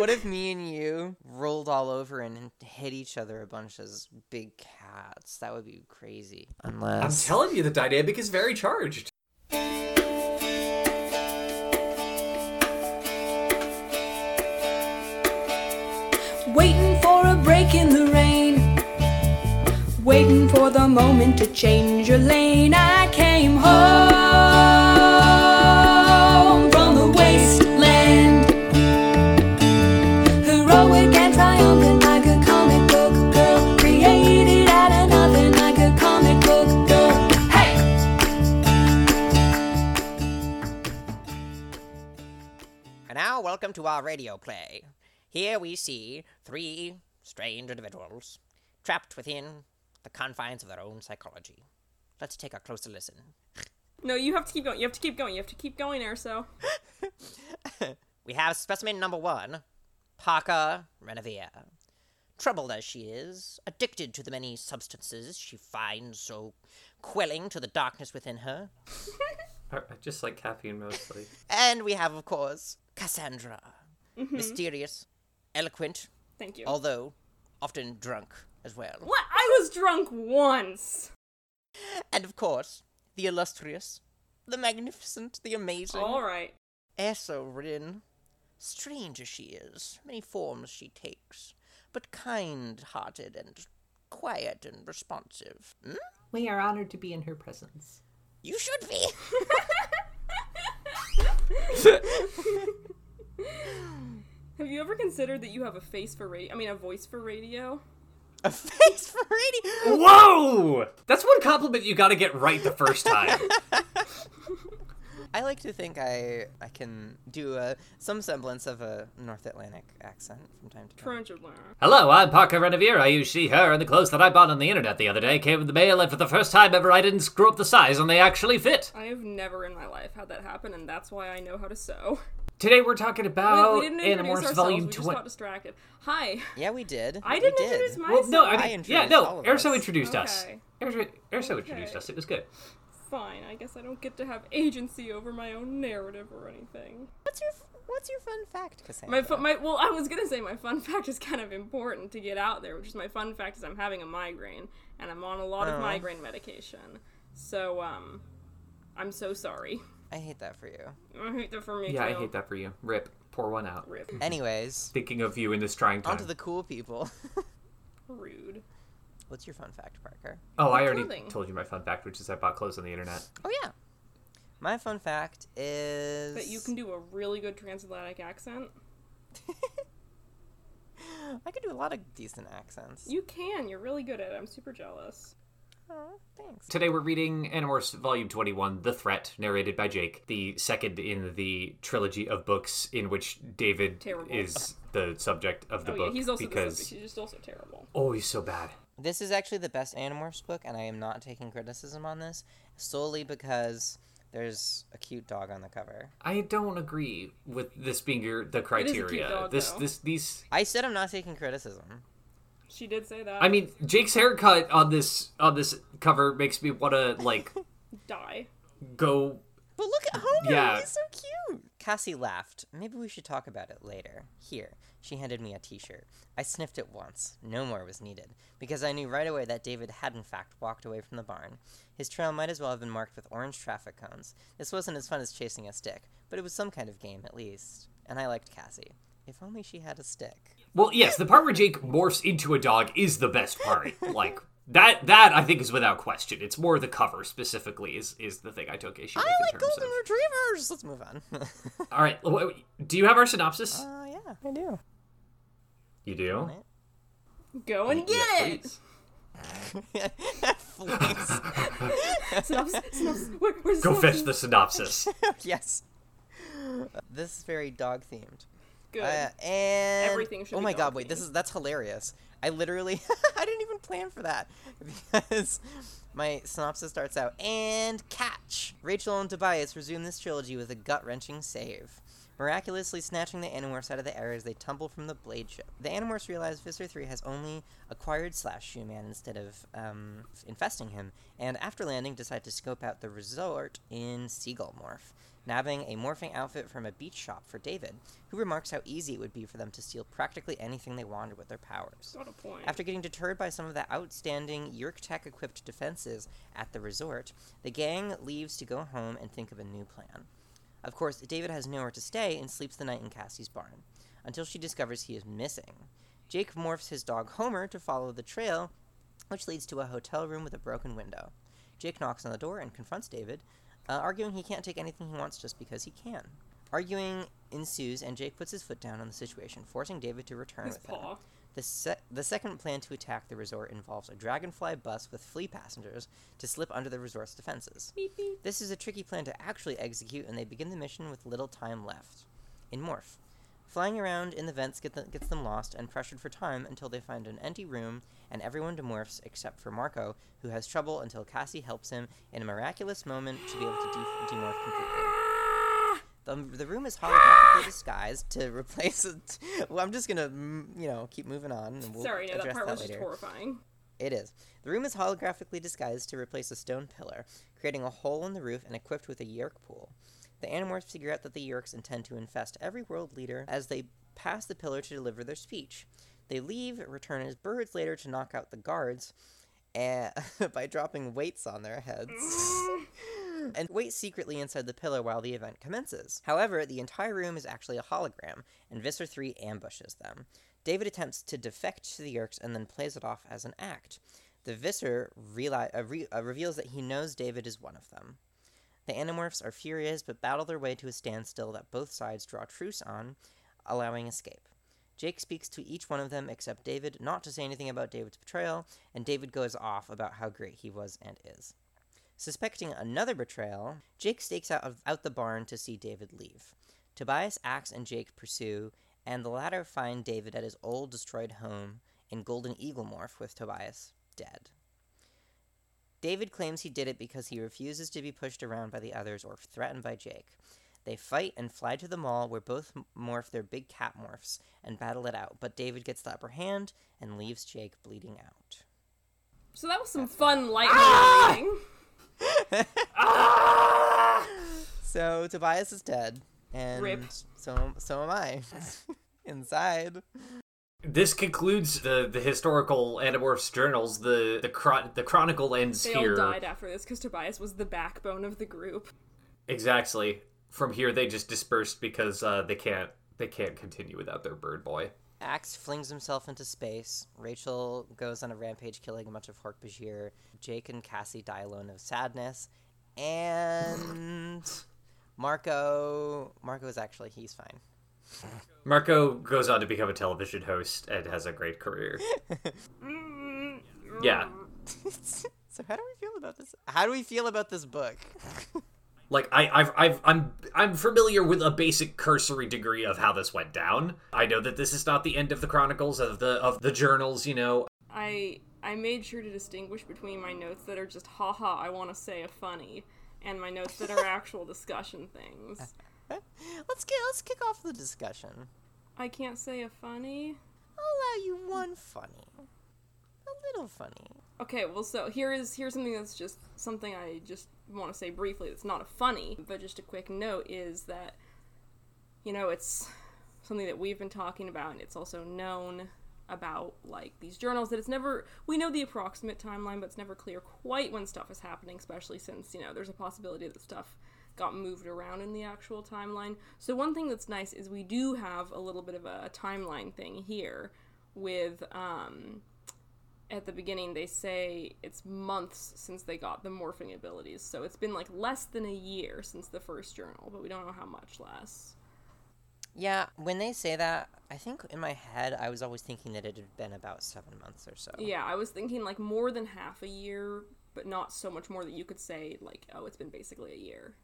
what if me and you rolled all over and hit each other a bunch as big cats? That would be crazy. Unless I'm telling you, the dynamic is very charged. Waiting for a break in the rain. Waiting for the moment to change your lane. I welcome to our radio play. Here we see three strange individuals trapped within the confines of their own psychology. Let's take a closer listen. No, you have to keep going. You have to keep going. You have to keep going, Erso. We have specimen number one, Parker Renevier. Troubled as she is, addicted to the many substances she finds so quelling to the darkness within her. I I just like caffeine mostly. And we have, of course, Cassandra. Mysterious, eloquent, Thank you. although often drunk as well. What? I was drunk once. And of course, the illustrious, the magnificent, the amazing All right. Eso Rin. Strange as she is, many forms she takes, but kind hearted and quiet and responsive. Hmm? We are honored to be in her presence. You should be! Have you ever considered that you have a face for radio? I mean, a voice for radio? A face for radio! Whoa! That's one compliment you gotta get right the first time. I like to think I I can do a, some semblance of a North Atlantic accent from time to time. Trying to. Hello, I'm Parker Renevier. I use she, her, and the clothes that I bought on the internet the other day came in the mail, and for the first time ever, I didn't screw up the size and they actually fit. I have never in my life had that happen, and that's why I know how to sew. Today we're talking Wait, about we didn't introduce Animorphs ourselves. Volume we just 20. got distracted. Hi. Yeah, we did. I We didn't did. introduce myself. Well, no, I I mean, yeah, introduced no, all Erso us. introduced us. Okay. Erso, Erso Okay. introduced us. It was good. Fine. I guess I don't get to have agency over my own narrative or anything. What's your What's your fun fact, Cassandra? My, fu- my well, I was gonna say my fun fact is kind of important to get out there, which is my fun fact is I'm having a migraine and I'm on a lot of Oh. migraine medication. So um, I'm so sorry. I hate that for you. I hate that for me too. Yeah, I hate that for you. Rip. Pour one out. Rip. Anyways, Thinking of you in this trying time. on to the cool people. Rude. What's your fun fact, Parker? oh, I already Clothing. told you my fun fact, which is I bought clothes on the internet. Oh yeah. My fun fact is That you can do a really good transatlantic accent. I can do a lot of decent accents. You can. You're really good at it. I'm super jealous. Oh, thanks. Today we're reading Animorphs Volume 21, The Threat, narrated by Jake, the second in the trilogy of books in which David Terrible. is the subject of the oh book. yeah, he's also the because subject. He's just also terrible. oh, he's so bad. This is actually the best Animorphs book, and I am not taking criticism on this solely because there's a cute dog on the cover. I don't agree with this being your the is a cute criteria. dog, this though. this these I said I'm not taking criticism. She did say that. I mean, Jake's haircut on this on this cover makes me want to like die. go But look at Homer. Yeah. He's so cute. Cassie laughed. Maybe we should talk about it later. Here, she handed me a t-shirt. I sniffed it once. No more was needed, because I knew right away that David had in fact walked away from the barn. His trail might as well have been marked with orange traffic cones. This wasn't as fun as chasing a stick, but it was some kind of game at least. And I liked Cassie. If only she had a stick. Well, yes, the part where Jake morphs into a dog is the best part. like that that I think is without question. It's more the cover specifically is is the thing I took issue with I in like terms golden of. retrievers. Let's move on. All right, wh- wh- do you have our synopsis? uh, yeah, I do. You do. Go and Yes, get it. please. Please. synopsis, synopsis. Where, Go synopsis? fetch the synopsis. yes. This is very dog themed. Good. Uh, and Everything should oh be my god, wait, this is that's hilarious. I literally I didn't even plan for that because my synopsis starts out and catch. Rachel and Tobias resume this trilogy with a gut-wrenching save. Miraculously snatching the Animorphs out of the air as they tumble from the blade ship. The Animorphs realize Visser 3 has only acquired Slash Shoe Man instead of um, infesting him, and after landing decide to scope out the resort in Seagull Morph. nabbing a morphing outfit from a beach shop for David, who remarks how easy it would be for them to steal practically anything they wanted with their powers. Got a point. After getting deterred by some of the outstanding Yeerk-Tech equipped defenses at the resort, the gang leaves to go home and think of a new plan. Of course, David has nowhere to stay and sleeps the night in Cassie's barn, until she discovers he is missing. Jake morphs his dog Homer to follow the trail, which leads to a hotel room with a broken window. Jake knocks on the door and confronts David, uh, arguing he can't take anything he wants just because he can. Arguing ensues, and Jake puts his foot down on the situation, forcing David to return His with him. The, se- the second plan to attack the resort involves a dragonfly bus with flea passengers to slip under the resort's defenses. Beep beep. This is a tricky plan to actually execute, and they begin the mission with little time left. In Morph. Flying around in the vents get the- gets them lost and pressured for time until they find an empty room, and everyone demorphs except for Marco, who has trouble until Cassie helps him in a miraculous moment to be able to de- demorph completely. The, the room is holographically disguised to replace it. Well, I'm just gonna, you know, keep moving on, and we'll Sorry, no, that part that was just horrifying. It is. The room is holographically disguised to replace a stone pillar, creating a hole in the roof and equipped with a Yeerk pool. The Animorphs figure out that the Yeerks intend to infest every world leader as they pass the pillar to deliver their speech. They leave, return as birds later to knock out the guards eh, by dropping weights on their heads. and wait secretly inside the pillar while the event commences. However, the entire room is actually a hologram, and Visser 3 ambushes them. David attempts to defect to the Yeerks and then plays it off as an act. The Visser reali- uh, re- uh, reveals that he knows David is one of them. The Animorphs are furious but battle their way to a standstill that both sides draw truce on, allowing escape. Jake speaks to each one of them except David not to say anything about David's betrayal, and David goes off about how great he was and is. Suspecting another betrayal, Jake stakes out, of, out the barn to see David leave. Tobias, Ax, and Jake pursue, and the latter find David at his old destroyed home in Golden Eagle Morph with Tobias dead. David claims he did it because he refuses to be pushed around by the others or threatened by Jake. They fight and fly to the mall where both morph their big cat morphs and battle it out, but David gets the upper hand and leaves Jake bleeding out. So that was some fun light reading. Ah! So Tobias is dead, and Rip. so so am I. Inside. This concludes the the historical Animorphs journals. The the chron- the chronicle ends They here. all died after this because Tobias was the backbone of the group. Exactly. From here, they just dispersed because uh, they can't they can't continue without their bird boy. Ax flings himself into space. Rachel goes on a rampage, killing a bunch of Hork Bajir. Jake and Cassie die alone of sadness, and Marco. Marco is actually he's fine. Marco goes on to become a television host and has a great career. yeah. so how do we feel about this? How do we feel about this book? Like I, I've, I've, I'm, I'm familiar with a basic cursory degree of how this went down. I know that this is not the end of the chronicles of the of the journals. You know, I I made sure to distinguish between my notes that are just haha I want to say a funny and my notes that are actual discussion things. let's get let's kick off the discussion. I can't say a funny. I'll allow you one funny, a little funny. Okay, well so here is here's something that's just something I just want to say briefly that's not a funny, but just a quick note is that you know, it's something that we've been talking about and it's also known about like these journals that it's never we know the approximate timeline but it's never clear quite when stuff is happening especially since you know there's a possibility that stuff got moved around in the actual timeline so one thing that's nice is we do have a little bit of a, timeline thing here with um at the beginning they say it's months since they got the morphing abilities so it's been like less than a year since the first journal but we don't know how much less Yeah, when they say that, I think in my head I was always thinking that it had been about seven months or so. Yeah, I was thinking like more than half a year, but not so much more that you could say like, oh, it's been basically a year.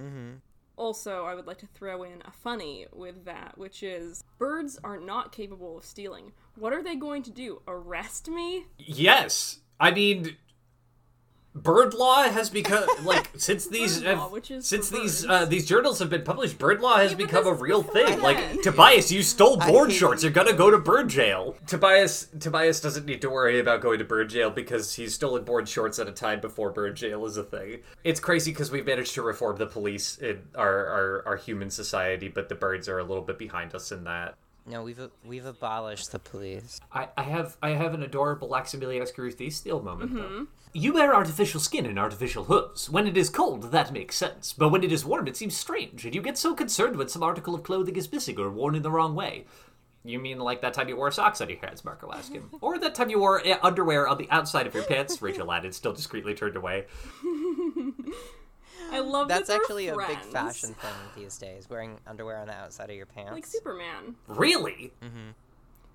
Mm-hmm. Also, I would like to throw in a funny with that, which is birds are not capable of stealing. What are they going to do? Arrest me? yes. I mean, bird law has become like since these law, have- since these uh, these journals have been published bird law has Yeah, become a real thing. Like tobias you stole I board shorts. you're gonna go to bird jail. Tobias tobias doesn't need to worry about going to bird jail because he's stolen board shorts at a time before bird jail is a thing. It's crazy because we've managed to reform the police in our, our our human society but the birds are a little bit behind us in that. No, we've we've abolished the police. I, I have I have an adorable Laximilias Steele moment though. You wear artificial skin and artificial hooves. When it is cold, that makes sense. But when it is warm, it seems strange, and you get so concerned when some article of clothing is missing or worn in the wrong way. You mean like that time you wore socks on your hands, Marco asked him. or that time you wore uh, underwear on the outside of your pants, Rachel added, still discreetly turned away. I love That's that they're actually a big fashion thing these days, wearing underwear on the outside of your pants. Like Superman. Really?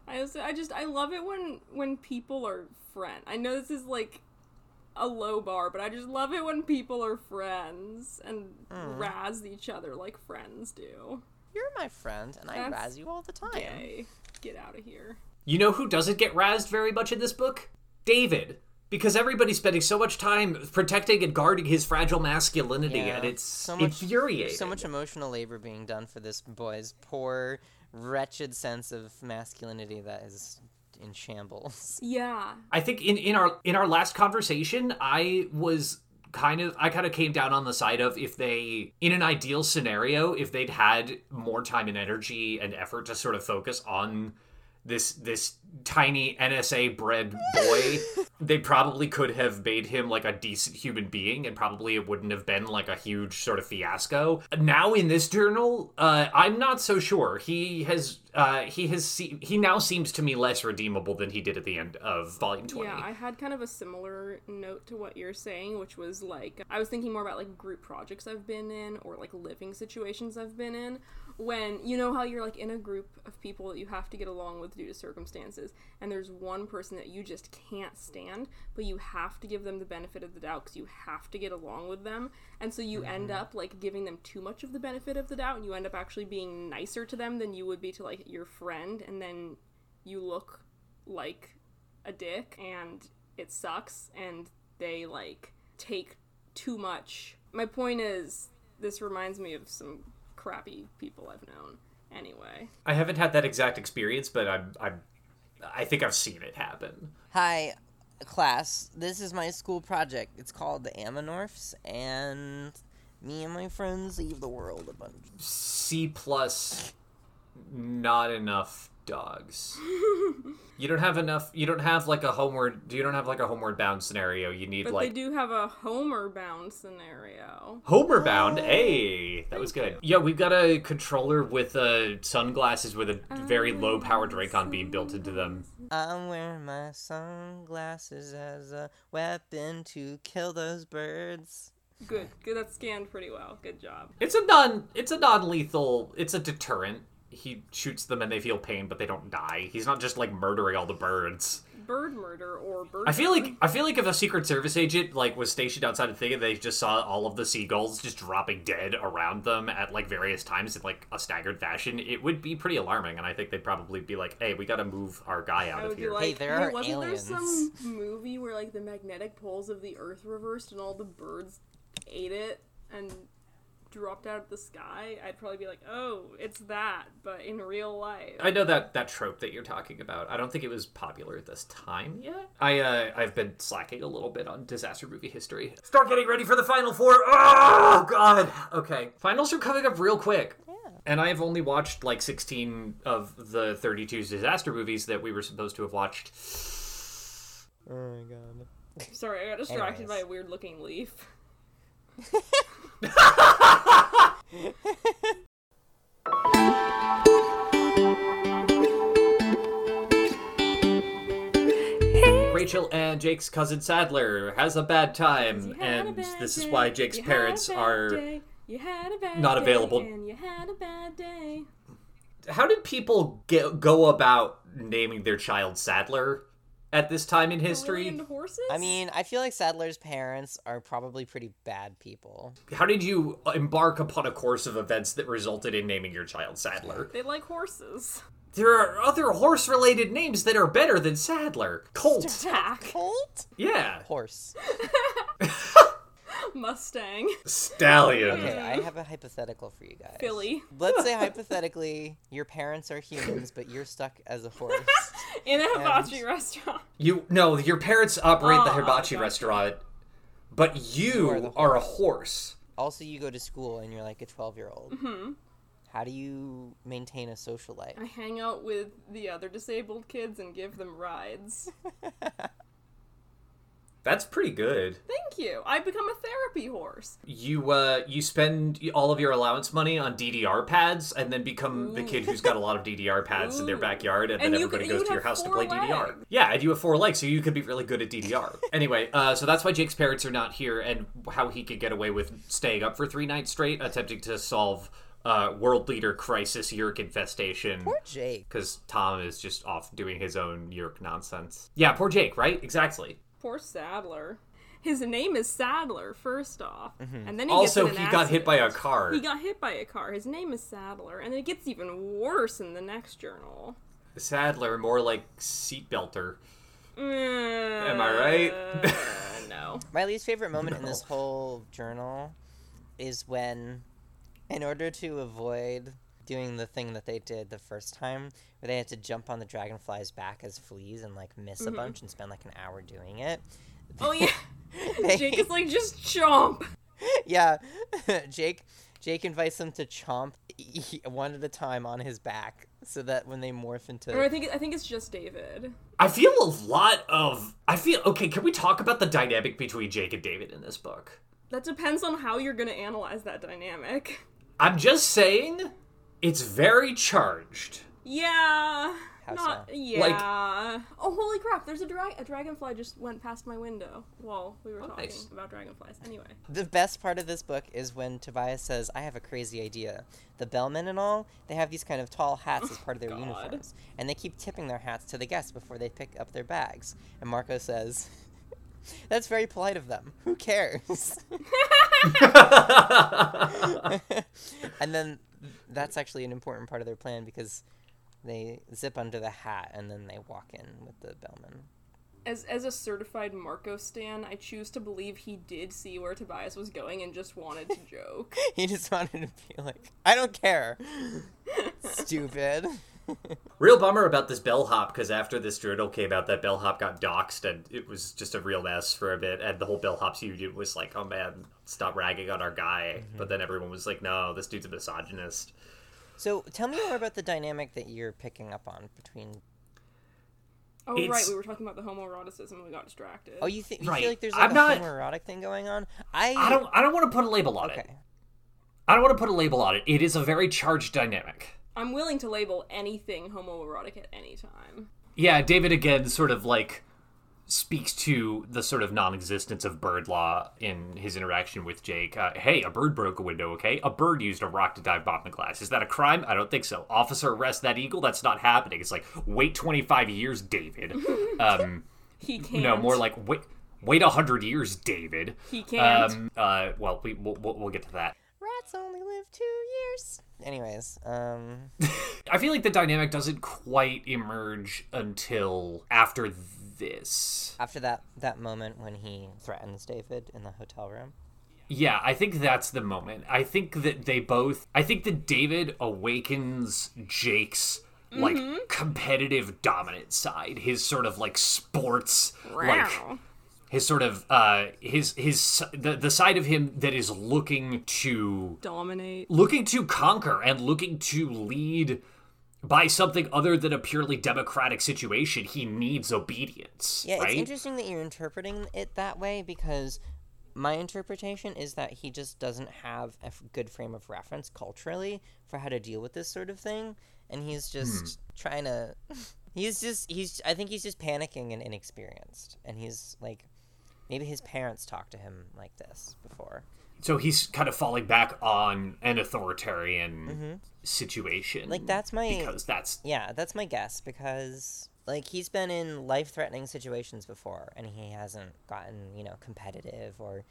I also, I just I love it when when people are friends. I know this is like a low bar, but I just love it when people are friends and Mm. razz each other like friends do. You're my friend, and I That's razz you all the time. Gay. Get out of here. You know who doesn't get razzed very much in this book? David. Because everybody's spending so much time protecting and guarding his fragile masculinity, Yeah, and it's so much- infuriating. So much emotional labor being done for this boy's poor, wretched sense of masculinity that is in shambles. Yeah. I think in, in our in our last conversation, I was kind of I kind of came down on the side of if they in an ideal scenario, if they'd had more time and energy and effort to sort of focus on this this tiny NSA bred boy, they probably could have made him like a decent human being and probably it wouldn't have been like a huge sort of fiasco. Now in this journal, uh, I'm not so sure. He has uh, he has se- he now seems to me less redeemable than he did at the end of volume 20. Yeah, I had kind of a similar note to what you're saying, which was like I was thinking more about like group projects I've been in or like living situations I've been in when you know how you're like in a group of people that you have to get along with due to circumstances and there's one person that you just can't stand, but you have to give them the benefit of the doubt cuz you have to get along with them. And so you end mm-hmm. up like giving them too much of the benefit of the doubt and you end up actually being nicer to them than you would be to like your friend and then you look like a dick and it sucks and they like take too much. My point is this reminds me of some crappy people I've known anyway. I haven't had that exact experience, but I'm I'm I think I've seen it happen. Hi, class. This is my school project. It's called the Aminorphs, and me and my friends leave the world a bunch. C plus not enough dogs. you don't have enough you don't have like a homeward do you don't have like a homeward bound scenario. You need But like they do have a Homer bound scenario. Homer bound. Hey, that was good. Yeah, we've got a controller with uh, sunglasses with a very low powered Dracon beam built into them. I'm wearing my sunglasses as a weapon to kill those birds. Good. Good that scanned pretty well. Good job. It's a non it's a non lethal it's a deterrent. He shoots them and they feel pain, but they don't die. He's not just like murdering all the birds. Bird murder or bird I feel murder. like I feel like if a Secret Service agent like was stationed outside a thing and they just saw all of the seagulls just dropping dead around them at like various times in like a staggered fashion, it would be pretty alarming. And I think they'd probably be like, "Hey, we got to move our guy out oh, of here." like, Hey, there are wasn't aliens." there some movie where like the magnetic poles of the Earth reversed and all the birds ate it and dropped out of the sky? I'd probably be like, oh, it's that, but in real life. I know that that trope that you're talking about. I don't think it was popular at this time yet. I uh, I've been slacking a little bit on disaster movie history. Start getting ready for the final four. Oh god. Okay, finals are coming up real quick. And I have only watched like 16 of the 32 disaster movies that we were supposed to have watched. Oh my god. Sorry, I got distracted Anyways. by a weird looking leaf. Rachel and Jake's cousin Saddler has a bad time, You had a and bad this is why Jake's parents are. You had a bad not available. And you had a bad day. How did people get, go about naming their child Saddler at this time in history? horses? I mean, I feel like Saddler's parents are probably pretty bad people. How did you embark upon a course of events that resulted in naming your child Saddler? they like horses. There are other horse related names that are better than Saddler. Colt. Tack. Colt? Yeah. Horse. Mustang. Stallion. Okay, I have a hypothetical for you guys. Filly. Let's say hypothetically, your parents are humans, but you're stuck as a horse. In a hibachi restaurant. You no, your parents operate the Oh, hibachi gotcha. restaurant, but you, are the are a horse. Also, you go to school and you're like a 12 year old. Mm-hmm. How do you maintain a social life? I hang out with the other disabled kids and give them rides. That's pretty good. Thank you. I become a therapy horse. You uh you spend all of your allowance money on DDR pads and then become the kid who's got a lot of DDR pads in their backyard and, And then everybody could- goes to your house to four play DDR. Yeah, and you have four legs, so you could be really good at DDR. anyway, uh so that's why Jake's parents are not here and how he could get away with staying up for three nights straight attempting to solve uh world leader crisis Yeerk infestation. Poor Jake. Because Tom is just off doing his own Yeerk nonsense. Yeah, poor Jake, right? Exactly. Poor Saddler. His name is Saddler, first off. And then he Also, gets in he an got hit by a car. He got hit by a car. His name is Saddler. And it gets even worse in the next journal. Saddler, more like seatbelter. Am I right? Uh, no. My least favorite moment in this whole journal is when, in order to avoid doing the thing that they did the first time, where they had to jump on the dragonfly's back as fleas and like miss a mm-hmm. bunch and spend like an hour doing it. Oh, yeah. They- Jake is like, just chomp. yeah, Jake. Jake invites them to chomp one at a time on his back, so that when they morph into Or I think I think it's just David. I feel a lot of. I feel. Okay, can we talk about the dynamic between Jake and David in this book? That depends on how you're gonna analyze that dynamic. I'm just saying, it's very charged. Yeah. How not so? yeah. oh holy crap! There's a dra- a dragonfly just went past my window while we were oh, talking Oh, nice. about dragonflies. Anyway, The best part of this book is when Tobias says, I have a crazy idea. The bellmen and all, they have these kind of tall hats as oh, part of their God. uniforms, and they keep tipping their hats to the guests before they pick up their bags. And Marco says, That's very polite of them. Who cares? and then that's actually an important part of their plan because they zip under the hat and then they walk in with the bellman. as as a certified Marco stan, I choose to believe he did see where Tobias was going and just wanted to joke. He just wanted to be like, I don't care. Stupid. Real bummer about this bellhop because after this journal came out, that bellhop got doxxed and it was just a real mess for a bit. And the whole bellhops union was like, "Oh man, stop ragging on our guy." Mm-hmm. But then everyone was like, "No, this dude's a misogynist." So tell me more about the dynamic that you're picking up on between. Oh right, we were talking about the homoeroticism and we got distracted. Oh, you think you Right. feel like there's like I'm a not- homoerotic thing going on? I I don't. I don't want to put a label on it. I don't want to put a label on it. It is a very charged dynamic. I'm willing to label anything homoerotic at any time. Yeah, David again sort of like speaks to the sort of non-existence of bird law in his interaction with Jake. Uh, hey, a bird broke a window, okay? A bird used a rock to dive bomb the glass. Is that a crime? I don't think so. Officer, arrest that eagle. That's not happening. It's like wait 25 years, David. Um, He can't. no, more like wait wait 100 years, David. he can't. Um, uh, well, we we'll we'll get to that. Rats only live two years. Anyways, um, I feel like the dynamic doesn't quite emerge until after this. after that that moment when he threatens David in the hotel room. Yeah, I think that's the moment. I think that they both. I think that David awakens Jake's like competitive dominant side, his sort of like sports, like Wow. His sort of uh his his the the side of him that is looking to Dominate. looking to conquer and looking to lead by something other than a purely democratic situation. He needs obedience. Yeah, right? it's interesting that you're interpreting it that way because my interpretation is that he just doesn't have a good frame of reference culturally for how to deal with this sort of thing, and he's just trying to. He's just he's. I think he's just panicking and inexperienced, and he's like, maybe his parents talked to him like this before. so he's kind of falling back on an authoritarian situation. Mm-hmm. Like that's my because that's Yeah, that's my guess because like he's been in life-threatening situations before and he hasn't gotten, you know, competitive or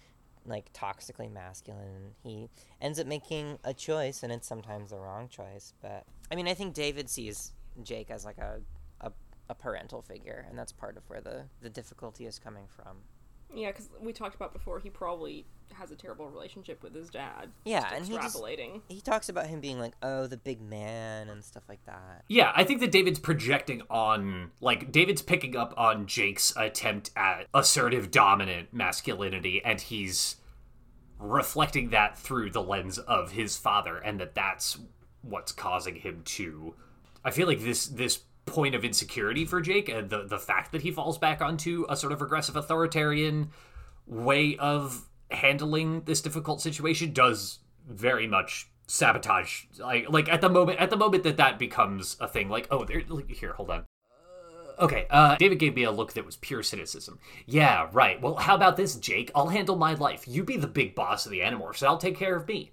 like toxically masculine. He ends up making a choice and it's sometimes the wrong choice, but I mean, I think David sees Jake as like a a, a parental figure and that's part of where the the difficulty is coming from. Yeah, because we talked about before, he probably has a terrible relationship with his dad. Yeah, Just and he just- extrapolating. He talks about him being like, oh, the big man and stuff like that. Yeah, I think that David's projecting on, like, David's picking up on Jake's attempt at assertive, dominant masculinity, and he's reflecting that through the lens of his father, and that that's what's causing him to. I feel like this this point of insecurity for Jake, the the fact that he falls back onto a sort of aggressive authoritarian way of handling this difficult situation does very much sabotage like like at the moment at the moment that that becomes a thing like oh there like, here hold on Okay, uh, David gave me a look that was pure cynicism. Yeah, right. Well, how about this, Jake? I'll handle my life. You be the big boss of the Animorphs, and I'll take care of me.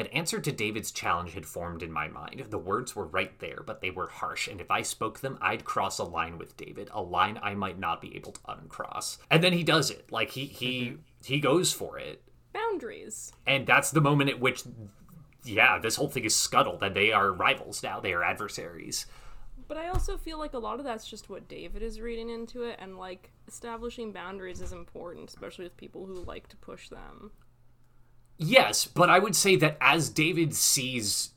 An answer to David's challenge had formed in my mind. The words were right there, but they were harsh, and if I spoke them, I'd cross a line with David, a line I might not be able to uncross. And then he does it. Like he he mm-hmm. he goes for it. Boundaries. And that's the moment at which yeah, this whole thing is scuttled and they are rivals now. They are adversaries. But I also feel like a lot of that's just what David is reading into it, and like establishing boundaries is important, especially with people who like to push them. Yes, but I would say that as David sees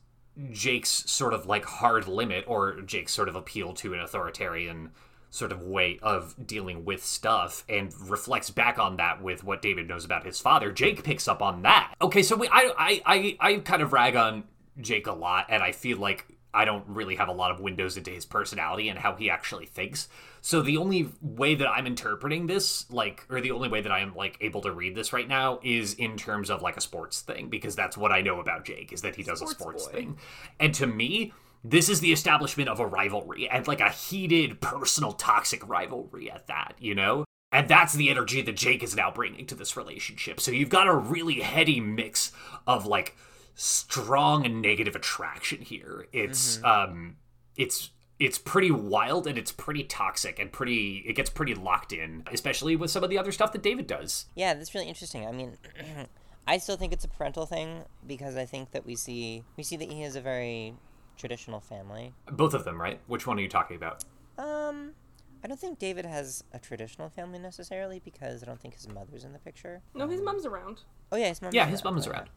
Jake's sort of like hard limit or Jake's sort of appeal to an authoritarian sort of way of dealing with stuff and reflects back on that with what David knows about his father, Jake picks up on that. Okay, so we, I, I, I, I kind of rag on Jake a lot, and I feel like I don't really have a lot of windows into his personality and how he actually thinks. So the only way that I'm interpreting this, like, or the only way that I am like able to read this right now is in terms of like a sports thing, because that's what I know about Jake is that he does Sports a sports boy. thing. And to me, this is the establishment of a rivalry and like a heated, personal, toxic rivalry at that, you know? And that's the energy that Jake is now bringing to this relationship. So you've got a really heady mix of like strong and negative attraction here. It's um it's it's pretty wild and it's pretty toxic and pretty it gets pretty locked in, especially with some of the other stuff that David does. Yeah, that's really interesting. I mean, I still think it's a parental thing because I think that we see we see that he has a very traditional family. Both of them, right? Which one are you talking about? Um, I don't think David has a traditional family necessarily because I don't think his mother's in the picture. No, his mom's around. Oh yeah, his mom. Yeah, his mom's around.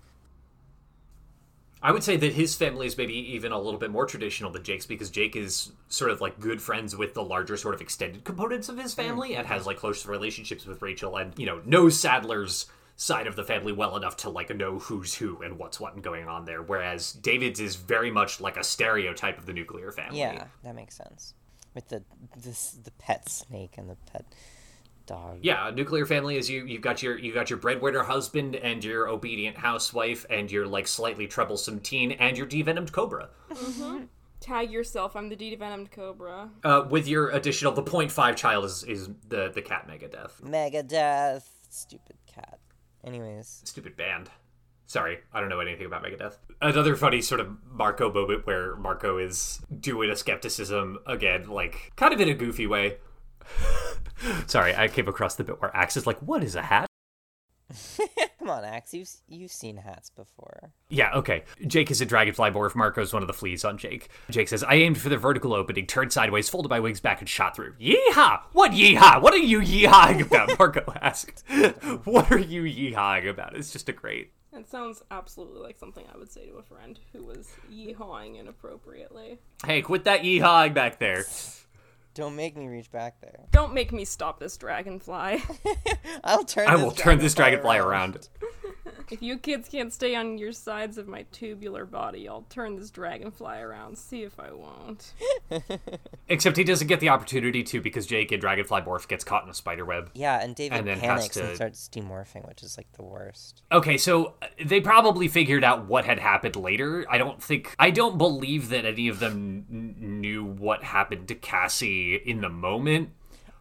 I would say that his family is maybe even a little bit more traditional than Jake's because Jake is sort of like good friends with the larger sort of extended components of his hmm. family and has like close relationships with Rachel and, you know, knows Saddler's side of the family well enough to like know who's who and what's what and going on there. Whereas David's is very much like a stereotype of the nuclear family. Yeah, that makes sense. With the this the pet snake and the pet dog. Yeah, a nuclear family is you. You've got your you got your breadwinner husband and your obedient housewife and your like slightly troublesome teen and your devenomed cobra. Tag yourself. I'm the devenomed cobra. Uh, with your additional, the 0.5 child is, is the the cat Megadeth. Megadeth, stupid cat. Anyways, Stupid band. Sorry, I don't know anything about Megadeth. Another funny sort of Marco moment where Marco is doing a skepticism again, like kind of in a goofy way. Sorry, I came across the bit where Ax is like, "What is a hat?" come on, Ax, you've you've seen hats before. Yeah, okay. Jake is a dragonfly morph. Marco's one of the fleas on Jake. Jake says, I aimed for the vertical opening, turned sideways, folded my wings back, and shot through. Yeehaw! What yeehaw? What are you yeehawing about? Marco asked. what are you yeehawing about? It's just a great. It sounds absolutely like something I would say to a friend who was yeehawing inappropriately. Hey, quit that yeehawing back there. Don't make me reach back there. Don't make me stop this dragonfly. I'll turn. I this will turn this dragonfly around. If you kids can't stay on your sides of my tubular body, I'll turn this dragonfly around. See if I won't. Except he doesn't get the opportunity to because Jake in Dragonfly Morph gets caught in a spider web. Yeah, and David And then has panics to- and starts demorphing, which is like the worst. Okay, so uh, they probably figured out what had happened later. I don't think I don't believe that any of them n- knew what happened to Cassie in the moment.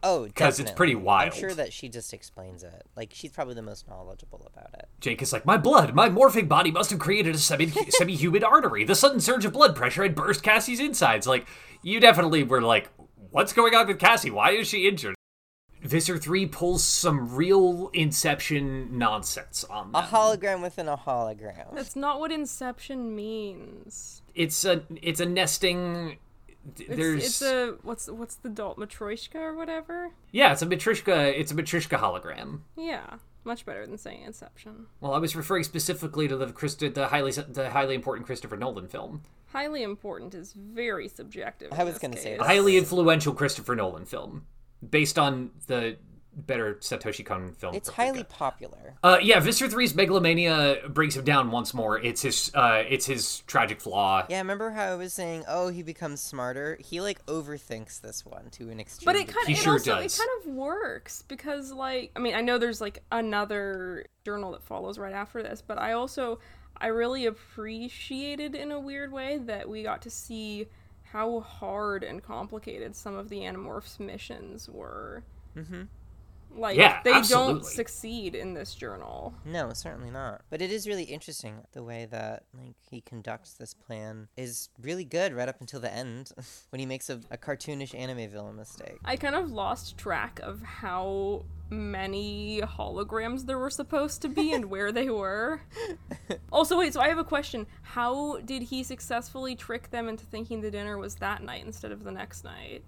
Oh, 'Cause it's pretty definitely. wild. I'm sure that she just explains it. Like she's probably the most knowledgeable about it. Jake is like, "My blood, my morphing body must have created a semi semi-human artery. The sudden surge of blood pressure had burst Cassie's insides." Like, you definitely were like, "What's going on with Cassie? Why is she injured?" Visser 3 pulls some real Inception nonsense on them. A hologram within a hologram. That's not what Inception means. it's a it's a nesting th- It's, there's it's a what's what's the doll Matryoshka or whatever. yeah, it's a Matryoshka. It's a Matryoshka hologram. Yeah, much better than saying Inception. Well, I was referring specifically to the Christi- the highly the highly important Christopher Nolan film, Highly important is very subjective. I was gonna say case. highly influential Christopher Nolan film, based on the better Satoshi Kon film. It's Paprika. highly popular. Uh, yeah, Visser 3's megalomania brings him down once more. It's his uh, it's his tragic flaw. Yeah, remember how I was saying, oh, he becomes smarter? He like overthinks this one to an extreme. But it kind He of it sure also does. it kind of works because like I mean I know there's like another journal that follows right after this, but I also I really appreciated in a weird way that we got to see how hard and complicated some of the Animorphs missions were. Mm-hmm. Like Yeah, they absolutely. don't succeed in this journal. No, certainly not. But it is really interesting the way that like he conducts this plan is really good right up until the end when he makes a, a cartoonish anime villain mistake. I kind of lost track of how many holograms there were supposed to be and where they were. Also, wait, so I have a question. How did he successfully trick them into thinking the dinner was that night instead of the next night?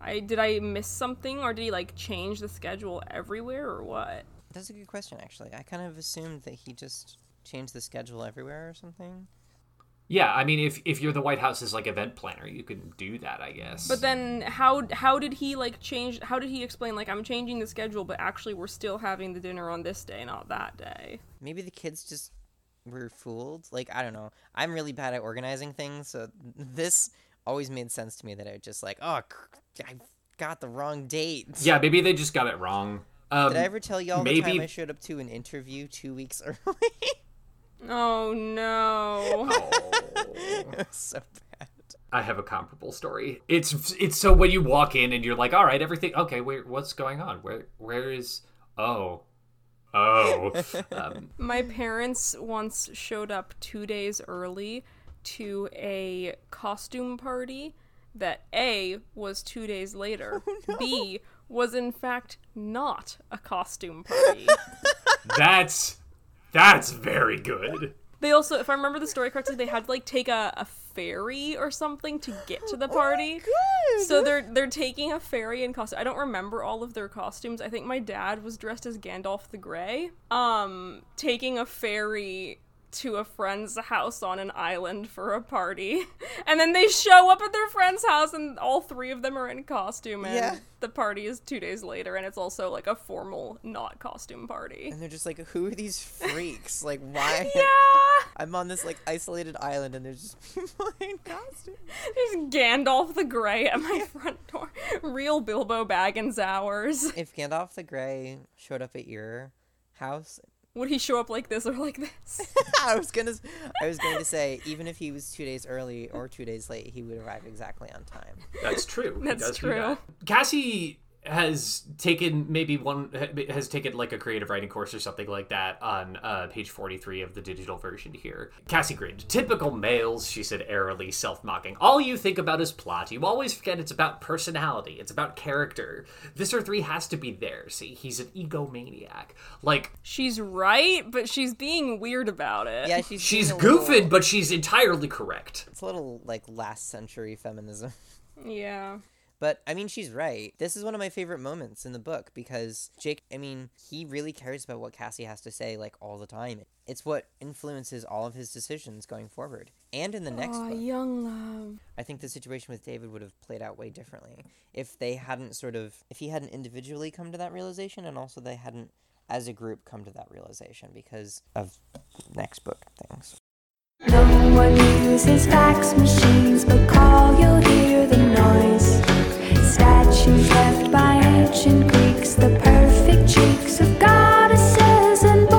I did I miss something or did he like change the schedule everywhere or what? That's a good question actually. I kind of assumed that he just changed the schedule everywhere or something. Yeah, I mean, if if you're the White House's like event planner, you can do that, I guess. But then how how did he like change how did he explain like I'm changing the schedule but actually we're still having the dinner on this day not that day? Maybe the kids just were fooled. Like I don't know. I'm really bad at organizing things, so this always made sense to me that I would just like, oh, I got the wrong date. yeah, maybe they just got it wrong. Um, Did I ever tell y'all the time maybe- I showed up to an interview two weeks early? Oh no. it was so bad. I have a comparable story. It's it's so when you walk in and you're like, all right, everything okay. Where what's going on? Where where is oh oh um, My parents once showed up two days early to a costume party that A was two days later, B was in fact not a costume party. that's that's very good. they also, if I remember the story correctly, they had to like take a, a ferry or something to get to the party. So they're they're taking a ferry in costume. I don't remember all of their costumes. I think my dad was dressed as Gandalf the Grey. Um, taking a ferry to a friend's house on an island for a party. And then they show up at their friend's house and all three of them are in costume and Yeah. the party is 2 days later and it's also like a formal not costume party. And they're just like, who are these freaks? Like, why? Yeah. I'm on this like isolated island, and there's just people in costume. There's Gandalf the Grey at my front door. Real Bilbo Baggins hours. If Gandalf the Grey showed up at your house, Would he show up like this or like this? I was gonna, I was going to say, even if he was two days early or two days late, he would arrive exactly on time. That's true. He That's does do true. that. Cassie has taken maybe one has taken like a creative writing course or something like that on uh, page 43 of the digital version here. Cassie grinned. Typical males she said airily self-mocking. All you think about is plot. You always forget it's about personality. It's about character. Visser 3 has to be there see he's an egomaniac. Like she's right, but she's being weird about it. Yeah, she's she's being a little- goofing but she's entirely correct. It's a little like last century feminism. Yeah. But I mean, she's right. This is one of my favorite moments in the book because Jake, I mean, he really cares about what Cassie has to say like all the time. It's what influences all of his decisions going forward. And in the next Aw, book, young love. I think the situation with David would have played out way differently if they hadn't sort of, if he hadn't individually come to that realization and also they hadn't, as a group, come to that realization because of next book things. No one uses fax machines, but call, you'll hear the noise. Statues left by ancient Greeks, the perfect cheeks of goddesses and boys.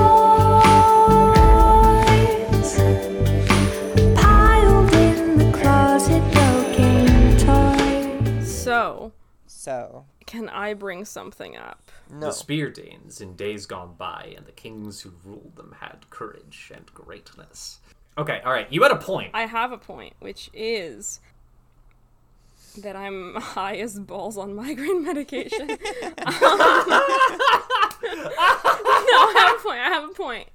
Piled in the closet, broken toys. So, So, can I bring something up? no. The Spear Danes in days gone by, and the kings who ruled them had courage and greatness. Okay, all right, you had a point. I have a point, which is that I'm high as balls on migraine medication. Um, no, I have a point. I have a point.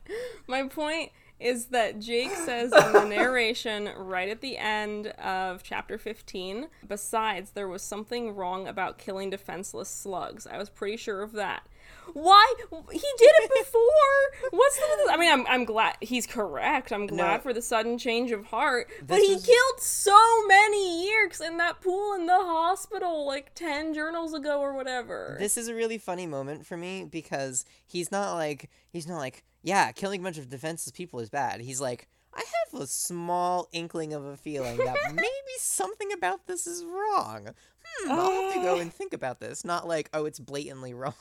My point is that Jake says in the narration right at the end of chapter 15, besides, there was something wrong about killing defenseless slugs. I was pretty sure of that. Why? He did it before! What's the. I mean, I'm, I'm glad he's correct. I'm glad No. for the sudden change of heart. But he is- killed so many Yeerks in that pool in the hospital like 10 journals ago or whatever. This is a really funny moment for me because he's not like he's not like yeah, killing a bunch of defenseless people is bad. He's like I have a small inkling of a feeling that maybe something about this is wrong. Hmm, I'll have to go and think about this. Not like oh, it's blatantly wrong.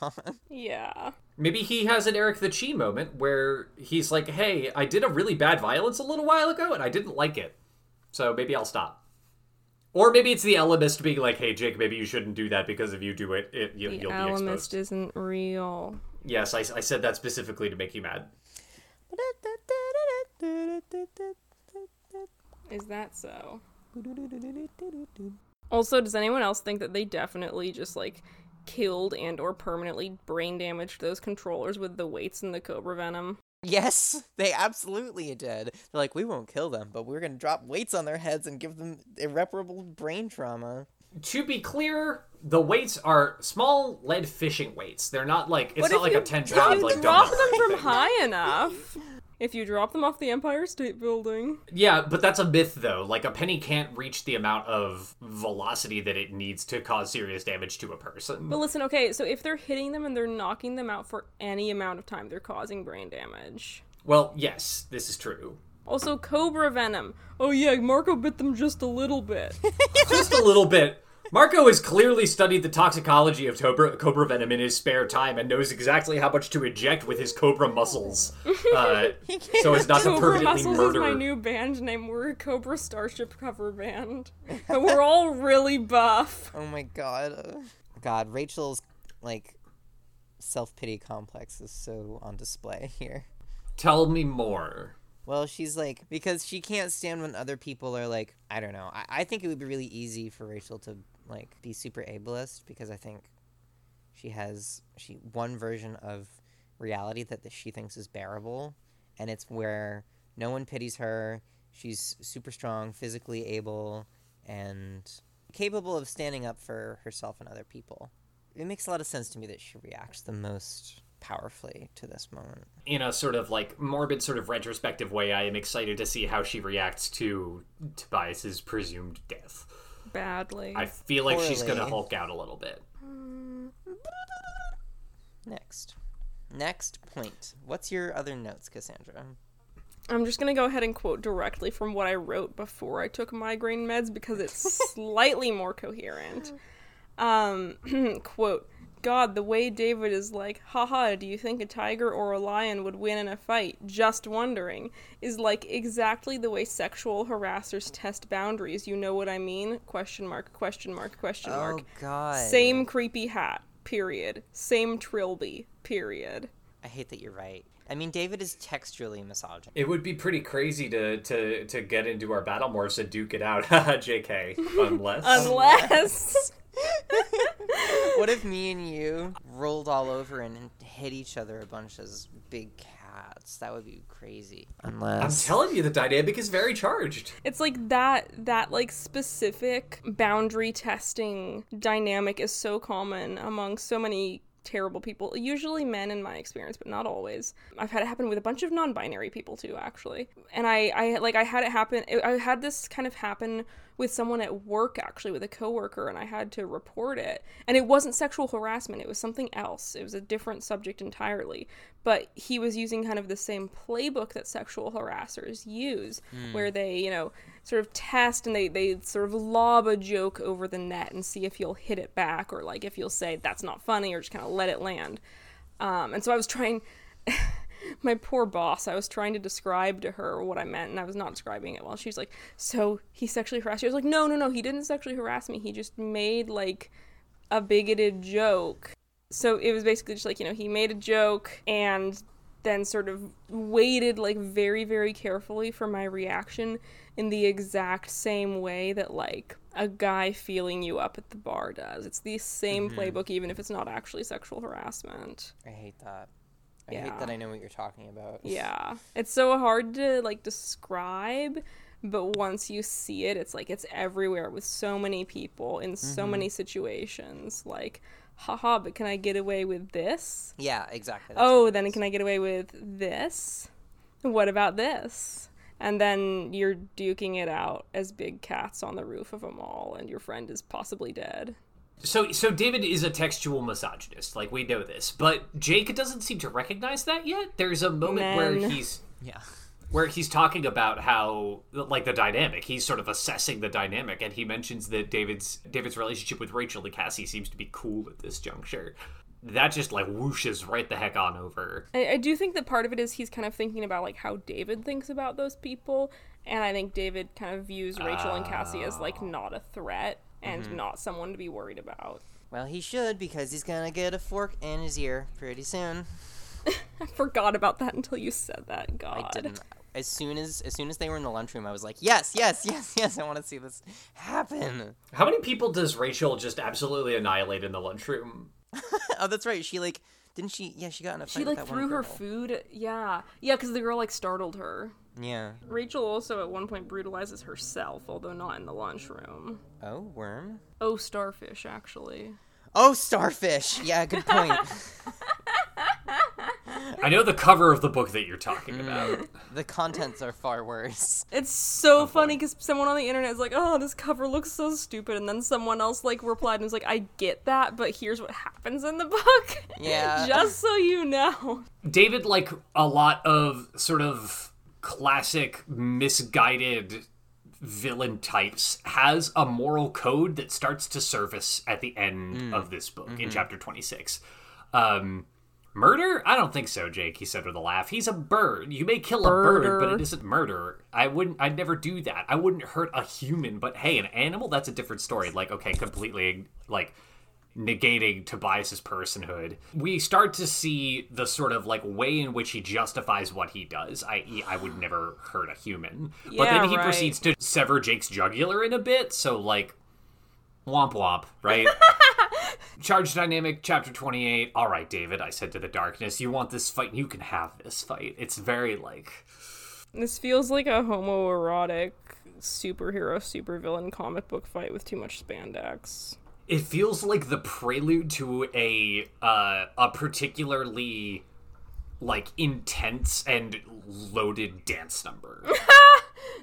yeah. Maybe he has an Erek the Chee moment where he's like, "Hey, I did a really bad violence a little while ago, and I didn't like it, so maybe I'll stop." Or maybe it's the Ellimist being like, "Hey, Jake, maybe you shouldn't do that because if you do it, it you, The you'll be Ellimist exposed." isn't real. Yes, I, I said that specifically to make you mad. Is that so? Also, does anyone else think that they definitely just like killed and or permanently brain damaged those controllers with the weights and the cobra venom? Yes, they absolutely did. They're like, we won't kill them, but we're gonna drop weights on their heads and give them irreparable brain trauma. To be clear, the weights are small lead fishing weights. They're not like it's But not like you, a ten if pound you like drop them from high enough, if you drop them off the Empire State Building, Yeah, but that's a myth though. Like a penny can't reach the amount of velocity that it needs to cause serious damage to a person. But listen, okay, so if they're hitting them and they're knocking them out for any amount of time, they're causing brain damage. Well, yes, this is true. Also, cobra venom. Oh yeah, Marco bit them just a little bit. Just a little bit. Marco has clearly studied the toxicology of cobra, cobra venom in his spare time and knows exactly how much to inject with his cobra muscles, uh, so as not to Cobra permanently Muscles murder. is my new band name. We're a Cobra Starship cover band, and we're all really buff. Oh my god. God, Rachel's like self pity complex is so on display here. Tell me more. Well, she's like because she can't stand when other people are like I don't know. I, I think it would be really easy for Rachel to like be super ableist because I think she has she one version of reality that th- she thinks is bearable, and it's where no one pities her. She's super strong, physically able, and capable of standing up for herself and other people. It makes a lot of sense to me that she reacts the most powerfully to this moment. In a sort of like morbid, sort of retrospective way, I am excited to see how she reacts to Tobias's presumed death. Badly. I feel like she's gonna Hulk out a little bit. Next. Next point. What's your other notes, Cassandra? I'm just gonna go ahead and quote directly from what I wrote before I took migraine meds because it's slightly more coherent. Um, quote. God, the way David is like, haha, do you think a tiger or a lion would win in a fight? Just wondering. Is like exactly the way sexual harassers test boundaries. You know what I mean? Question mark, question mark, question oh, mark. Oh God. Same creepy hat. Period. Same trilby. Period. I hate that you're right. I mean, David is textually misogynist. It would be pretty crazy to to to get into our battle morphs and duke it out, haha, Jk. Unless Unless. What if me and you rolled all over and hit each other a bunch as big cats? That would be crazy. Unless I'm telling you, the dynamic is very charged. It's like that that like specific boundary testing dynamic is so common among so many terrible people. Usually men in my experience, but not always. I've had it happen with a bunch of non-binary people too actually. And I I like I had it happen I had this kind of happen with someone at work actually with a coworker and I had to report it. And it wasn't sexual harassment, it was something else. It was a different subject entirely. But he was using kind of the same playbook that sexual harassers use where they, you know, sort of test and they they sort of lob a joke over the net and see if you'll hit it back or like if you'll say that's not funny or just kind of let it land. Um, and so I was trying my poor boss, I was trying to describe to her what I meant, and I was not describing it well. She was like, "So he sexually harassed you?" I was like, "No, no, no. He didn't sexually harass me. He just made like a bigoted joke." So it was basically just like you know he made a joke and then sort of waited like very very carefully for my reaction in the exact same way that like a guy feeling you up at the bar does. It's the same mm-hmm. playbook even if it's not actually sexual harassment. I hate that. I Yeah. hate that I know what you're talking about. Yeah. It's so hard to like describe, but once you see it, it's like it's everywhere with so many people in so mm-hmm. many situations. Like, haha, but can I get away with this? Yeah, exactly. that's Oh, then is. can I get away with this? What about this? And then you're duking it out as big cats on the roof of a mall, and your friend is possibly dead. So, so David is a textual misogynist, like we know this, but Jake doesn't seem to recognize that yet. There's a moment where he's Yeah. where he's talking about how like the dynamic. He's sort of assessing the dynamic, and he mentions that David's David's relationship with Rachel and Cassie seems to be cool at this juncture. That just like whooshes right the heck on over. I, I do think that part of it is he's kind of thinking about like how David thinks about those people, and I think David kind of views Rachel and Cassie as like ah. not a threat and mm-hmm. not someone to be worried about. Well, he should because he's gonna get a fork in his ear pretty soon. I forgot about that until you said that. God, I didn't. As soon as as soon as they were in the lunchroom, I was like, yes, yes, yes, yes. I want to see this happen. How many people does Rachel just absolutely annihilate in the lunchroom? oh, that's right. She like didn't she? Yeah, she got in a fight. She with like that one threw her food. Yeah, yeah, because the girl like startled her. Yeah. Rachel also at one point brutalizes herself, although not in the lunchroom. Oh, worm. Oh, starfish, actually. Oh, starfish. Yeah, good point. I know the cover of the book that you're talking mm. about. the contents are far worse. It's so oh, funny because someone on the internet is like, "Oh, this cover looks so stupid," and then someone else like replied and was like, "I get that, but here's what happens in the book." Yeah. just so you know. David, like a lot of sort of classic misguided villain types, has a moral code that starts to surface at the end of this book in chapter 26. Um, murder? I don't think so, Jake, he said with a laugh. He's a bird. You may kill a bird, but it isn't murder. I wouldn't, I'd never do that. I wouldn't hurt a human, but hey, an animal? That's a different story. Like, okay, completely, like, negating Tobias's personhood. We start to see the sort of like way in which he justifies what he does, i.e., I would never hurt a human. but then he right. proceeds to sever Jake's jugular in a bit, so like womp womp, right? Charge dynamic, chapter 28. All right, David, I said to the darkness, you want this fight? You can have this fight. It's very like. This feels like a homoerotic superhero supervillain comic book fight with too much spandex. It feels like the prelude to a uh, a particularly like intense and loaded dance number.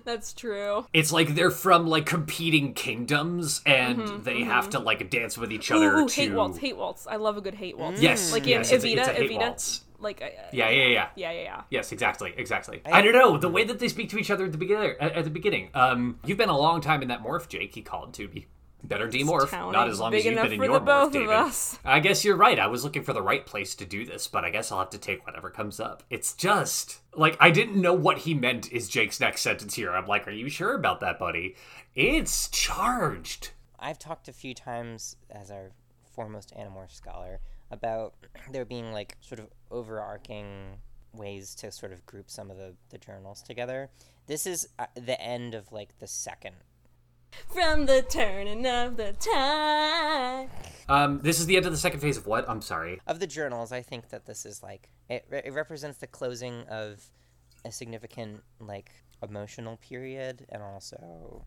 That's true. it's like they're from like competing kingdoms and they have to like dance with each other Mm-hmm, Ooh, to hate waltz, hate waltz. I love a good hate waltz. Yes, like yes, in it's a- Evita, it's a hate Evita. waltz. Like, uh, Yeah, yeah, yeah. yeah, yeah, yeah. Yes, exactly, exactly. I, don't know the way that they speak to each other at the beginning. At, at the beginning, um, you've been a long time in that morph, Jake. He called to me. Better demorph. Not as long as you've been in your morph, both of David. us. I guess you're right. I was looking for the right place to do this, but I guess I'll have to take whatever comes up. It's just like I didn't know what he meant. Is Jake's next sentence here? I'm like, are you sure about that, buddy? It's charged. I've talked a few times as our foremost Animorph scholar about there being like sort of overarching ways to sort of group some of the, the journals together. This is uh, the end of like the second. From the turning of the tide. Um, this is the end of the second phase of what? I'm sorry. Of the journals, I think that this is like it, re- it represents the closing of a significant like emotional period and also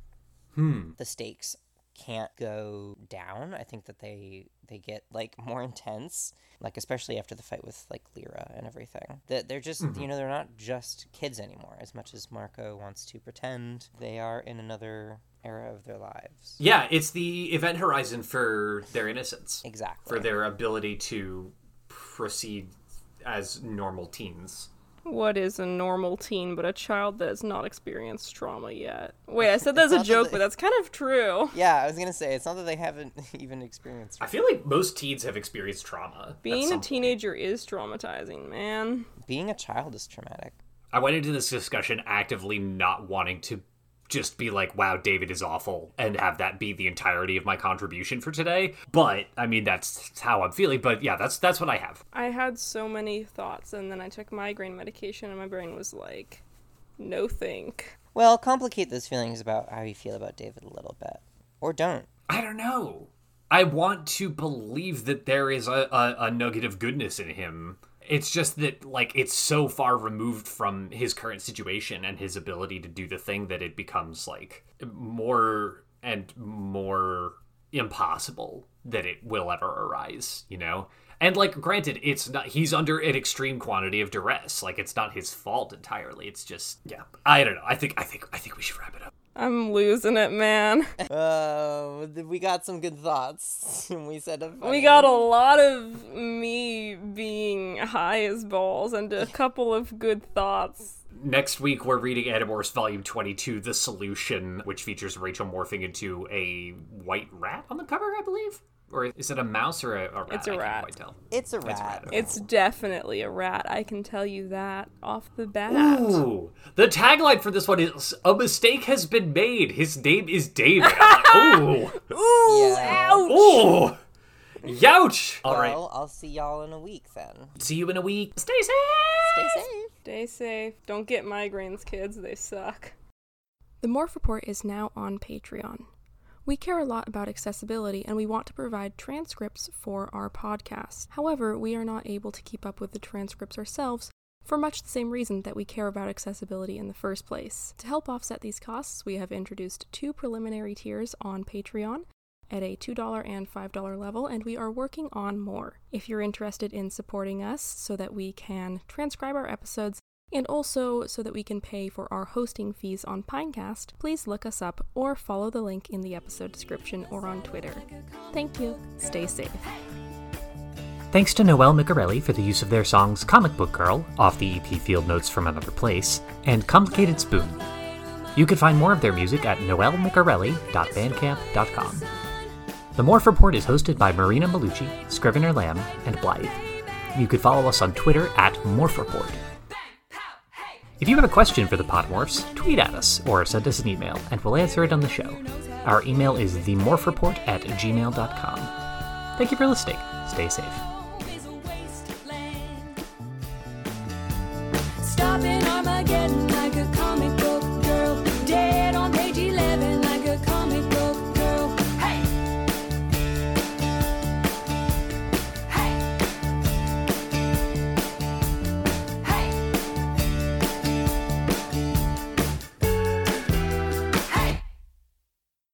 Hmm. the stakes can't go down. I think that they they get like more intense, like especially after the fight with like Lyra and everything. That they're just you know they're not just kids anymore. As much as Marco wants to pretend, they are in another era of their lives. Yeah, it's the event horizon for their innocence. Exactly. for their ability to proceed as normal teens. What is a normal teen but a child that has not experienced trauma yet? Wait, I said that as a not that joke, they- but that's kind of true. yeah, I was gonna say it's not that they haven't even experienced. I feel like most teens have experienced trauma. Being some a point. teenager is traumatizing, man. Being a child is traumatic. I went into this discussion actively not wanting to just be like, wow, David is awful, and have that be the entirety of my contribution for today. But I mean, that's how I'm feeling. But yeah, that's that's what I have. I had so many thoughts, and then I took migraine medication, and my brain was like, no think. Well, complicate those feelings about how you feel about David a little bit, or don't. I don't know. I want to believe that there is a, a, a nugget of goodness in him, It's just that like it's so far removed from his current situation and his ability to do the thing that it becomes like more and more impossible that it will ever arise, you know? And like granted, it's not he's under an extreme quantity of duress. Like it's not his fault entirely. It's just yeah. I don't know. I think I think I think we should wrap it up. I'm losing it, man. Uh, we got some good thoughts. we said a We got a lot of me being high as balls and a couple of good thoughts. Next week, we're reading Animorphs Volume 22, The Solution, which features Rachel morphing into a white rat on the cover, I believe? Or is it a mouse or a, a rat? It's a I rat. can't quite tell. It's a rat. It's definitely a rat. I can tell you that off the bat. Ooh, the tagline for this one is "A mistake has been made. His name is David." I'm like, ooh, Ooh, Yeah. ouch! ooh, youch. All right, Well, I'll see y'all in a week then. see you in a week. Stay safe. Stay safe. Stay safe. Don't get migraines, kids. They suck. The Morph Report is now on Patreon. We care a lot about accessibility and we want to provide transcripts for our podcast. However, we are not able to keep up with the transcripts ourselves for much the same reason that we care about accessibility in the first place. To help offset these costs, we have introduced two preliminary tiers on Patreon at a $2 and $5 level, and we are working on more. If you're interested in supporting us so that we can transcribe our episodes and also so that we can pay for our hosting fees on Pinecast, please look us up or follow the link in the episode description or on Twitter. Thank you. Stay safe. Thanks to Noelle Micarelli for the use of their songs Comic Book Girl, off the EP Field Notes from Another Place, and Complicated Spoon. You can find more of their music at noellemicarelli.bandcamp.com. The Morph Report is hosted by Marina Maulucci, Scrivener Lamb, and Blythe. You could follow us on Twitter at Morph Report. If you have a question for the Podimorphs, tweet at us or send us an email, and we'll answer it on the show. Our email is themorphreport at gmail.com. Thank you for listening. Stay safe. Armageddon